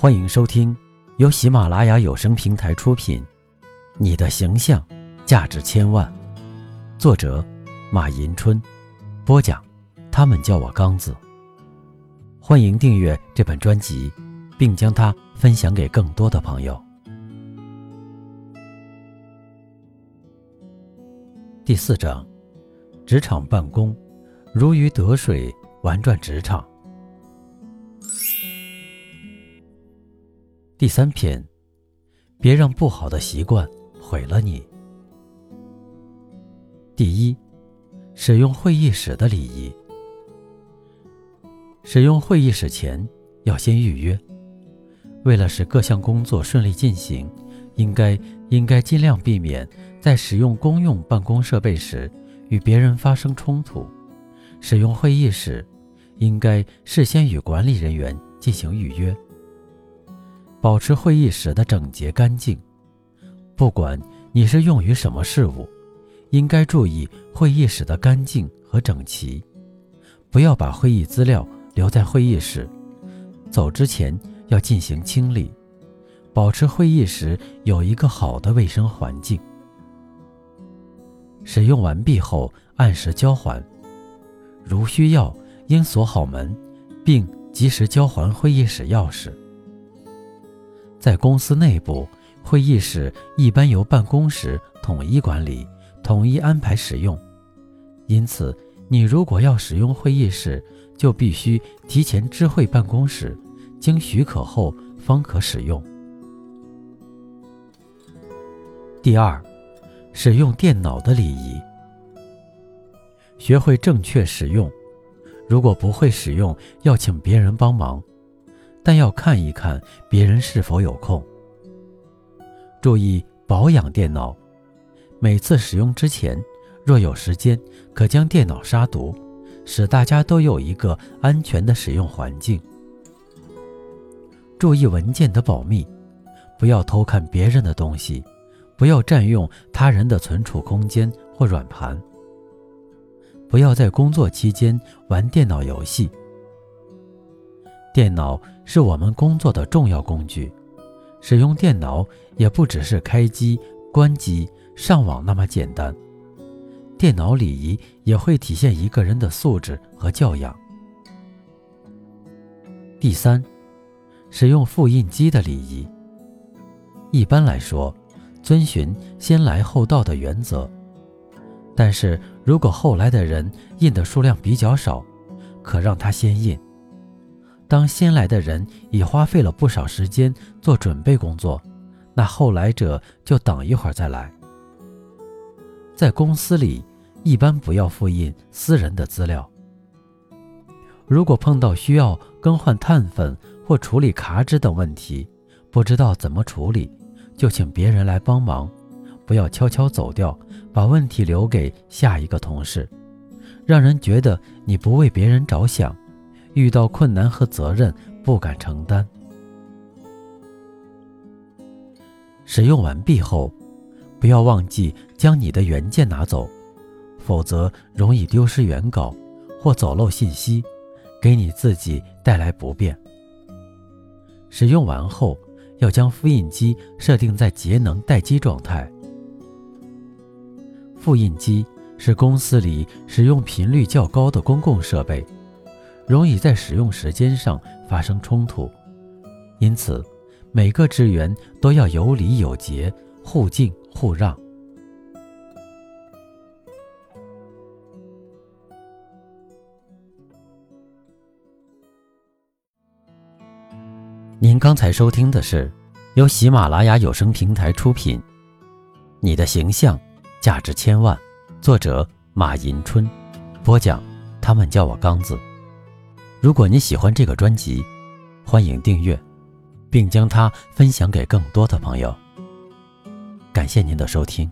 欢迎收听由喜马拉雅有声平台出品《你的形象价值千万》，作者马迎春，播讲他们叫我刚子。欢迎订阅这本专辑，并将它分享给更多的朋友。第四章，职场办公，如鱼得水，玩转职场。第三篇，别让不好的习惯毁了你。第一，使用会议室的礼仪。使用会议室前要先预约，为了使各项工作顺利进行，应该应该尽量避免在使用公用办公设备时与别人发生冲突。使用会议室，应该事先与管理人员进行预约。保持会议室的整洁干净，不管你是用于什么事务，应该注意会议室的干净和整齐。不要把会议资料留在会议室，走之前要进行清理，保持会议室有一个好的卫生环境。使用完毕后按时交还，如需要应锁好门，并及时交还会议室钥匙。在公司内部，会议室一般由办公室统一管理、统一安排使用。因此，你如果要使用会议室，就必须提前知会办公室，经许可后方可使用。第二，使用电脑的礼仪，学会正确使用。如果不会使用，要请别人帮忙。但要看一看别人是否有空。注意保养电脑，每次使用之前，若有时间，可将电脑杀毒，使大家都有一个安全的使用环境。注意文件的保密，不要偷看别人的东西，不要占用他人的存储空间或软盘，不要在工作期间玩电脑游戏。电脑是我们工作的重要工具，使用电脑也不只是开机、关机、上网那么简单。电脑礼仪也会体现一个人的素质和教养。第三，使用复印机的礼仪。一般来说，遵循先来后到的原则，但是如果后来的人印的数量比较少，可让他先印。当先来的人已花费了不少时间做准备工作，那后来者就等一会儿再来。在公司里，一般不要复印私人的资料。如果碰到需要更换碳粉或处理卡纸等问题，不知道怎么处理，就请别人来帮忙，不要悄悄走掉，把问题留给下一个同事，让人觉得你不为别人着想。遇到困难和责任不敢承担。使用完毕后，不要忘记将你的原件拿走，否则容易丢失原稿或走漏信息，给你自己带来不便。使用完后，要将复印机设定在节能待机状态。复印机是公司里使用频率较高的公共设备。容易在使用时间上发生冲突，因此每个职员都要有礼有节、互敬互让。您刚才收听的是由喜马拉雅有声平台出品，《你的形象价值千万》，作者马迎春，播讲，他们叫我刚子。如果你喜欢这个专辑，欢迎订阅，并将它分享给更多的朋友。感谢您的收听。